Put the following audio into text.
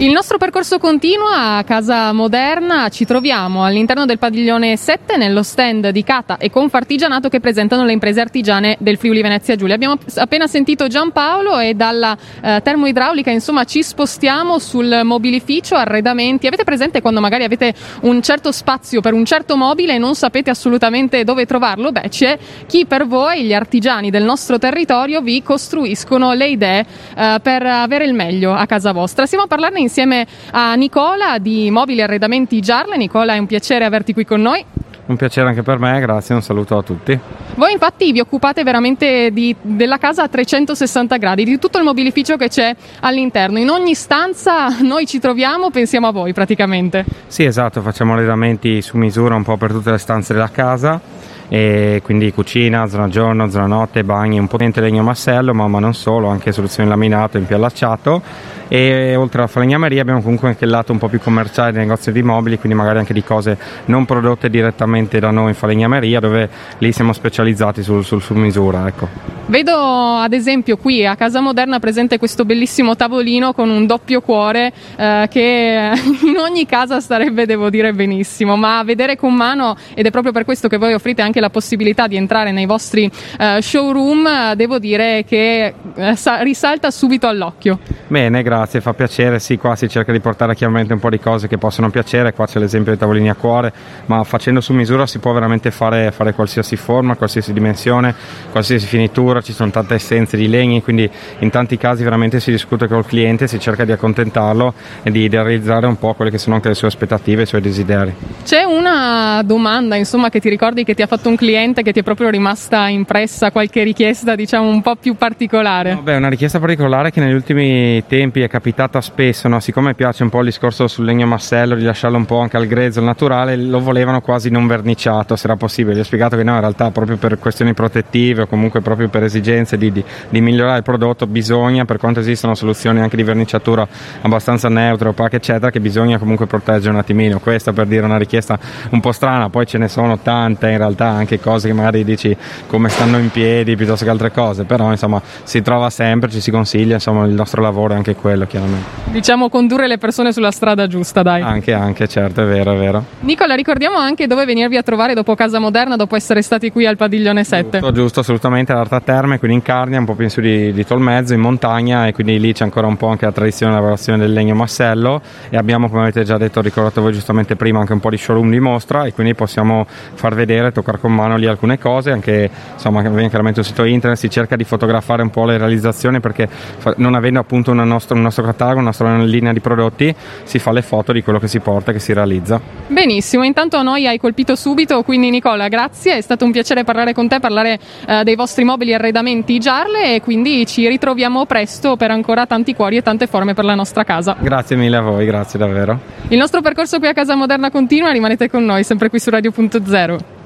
Il nostro percorso continua a Casa Moderna, ci troviamo all'interno del padiglione 7 nello stand di Cata e Confartigianato che presentano le imprese artigiane del Friuli Venezia Giulia. Abbiamo appena sentito Giampaolo e dalla eh, termoidraulica insomma ci spostiamo sul mobilificio, arredamenti. Avete presente quando magari avete un certo spazio per un certo mobile e non sapete assolutamente dove trovarlo? Beh, c'è chi per voi, gli artigiani del nostro territorio, vi costruiscono le idee eh, per avere il meglio a casa vostra. Stiamo a parlarne in insieme a Nicola di Mobili Arredamenti Giarle. Nicola, è un piacere averti qui con noi. Un piacere anche per me, grazie, un saluto a tutti. Voi infatti vi occupate veramente di, della casa a 360 gradi, di tutto il mobilificio che c'è all'interno. In ogni stanza noi ci troviamo, pensiamo a voi praticamente. Sì, esatto, facciamo arredamenti su misura un po' per tutte le stanze della casa e quindi cucina, zona giorno, zona notte, bagni, un potente legno massello, ma, ma non solo, anche soluzioni laminato, impiallacciato e oltre alla falegnameria abbiamo comunque anche il lato un po' più commerciale dei negozi di mobili, quindi magari anche di cose non prodotte direttamente da noi in falegnameria, dove lì siamo specializzati sul, sul su misura. Ecco. Vedo ad esempio qui a Casa Moderna presente questo bellissimo tavolino con un doppio cuore eh, che in ogni casa starebbe, devo dire, benissimo, ma a vedere con mano, ed è proprio per questo che voi offrite anche la possibilità di entrare nei vostri eh, showroom, devo dire che eh, risalta subito all'occhio. Bene, grazie, fa piacere, sì, qua si cerca di portare chiaramente un po' di cose che possono piacere, qua c'è l'esempio dei tavolini a cuore, ma facendo su misura si può veramente fare, fare qualsiasi forma, qualsiasi dimensione, qualsiasi finitura, ci sono tante essenze di legni, quindi in tanti casi veramente si discute col cliente, si cerca di accontentarlo e di, realizzare un po' quelle che sono anche le sue aspettative, i suoi desideri. C'è una domanda, insomma, che ti ricordi che ti ha fatto un cliente che ti è proprio rimasta impressa, qualche richiesta, diciamo, un po' più particolare? No, beh, una richiesta particolare che negli ultimi tempi è è capitata spesso, no? siccome piace un po' il discorso sul legno massello, di lasciarlo un po' anche al grezzo, al naturale, lo volevano quasi non verniciato, se era possibile. Gli ho spiegato che no, in realtà proprio per questioni protettive o comunque proprio per esigenze di, di, di migliorare il prodotto bisogna, per quanto esistono soluzioni anche di verniciatura abbastanza neutre, opache eccetera, che bisogna comunque proteggere un attimino. Questa per dire una richiesta un po' strana, poi ce ne sono tante in realtà, anche cose che magari dici come stanno in piedi piuttosto che altre cose, però insomma si trova sempre, ci si consiglia, insomma il nostro lavoro è anche quello quello chiaramente. Diciamo condurre le persone sulla strada giusta, dai. Anche, anche, certo, è vero, è vero. Nicola, ricordiamo anche dove venirvi a trovare dopo Casa Moderna, dopo essere stati qui al padiglione 7. Giusto, giusto assolutamente, all'Arta Terme, quindi in Carnia, un po' più in su di, di Tolmezzo, in montagna e quindi lì c'è ancora un po' anche la tradizione della lavorazione del legno massello e abbiamo, come avete già detto, ricordato voi giustamente prima, anche un po' di showroom di mostra e quindi possiamo far vedere, toccare con mano lì alcune cose, anche insomma, chiaramente un sito internet, si cerca di fotografare un po' le realizzazioni perché non avendo appunto nostra, un nostro catalogo, una nostra linea di prodotti, si fa le foto di quello che si porta, che si realizza. Benissimo, intanto noi hai colpito subito, quindi Nicola, grazie, è stato un piacere parlare con te, parlare eh, dei vostri mobili arredamenti Giarle e quindi ci ritroviamo presto per ancora tanti cuori e tante forme per la nostra casa. Grazie mille a voi, grazie davvero. Il nostro percorso qui a Casa Moderna continua, rimanete con noi sempre qui su Radio.0.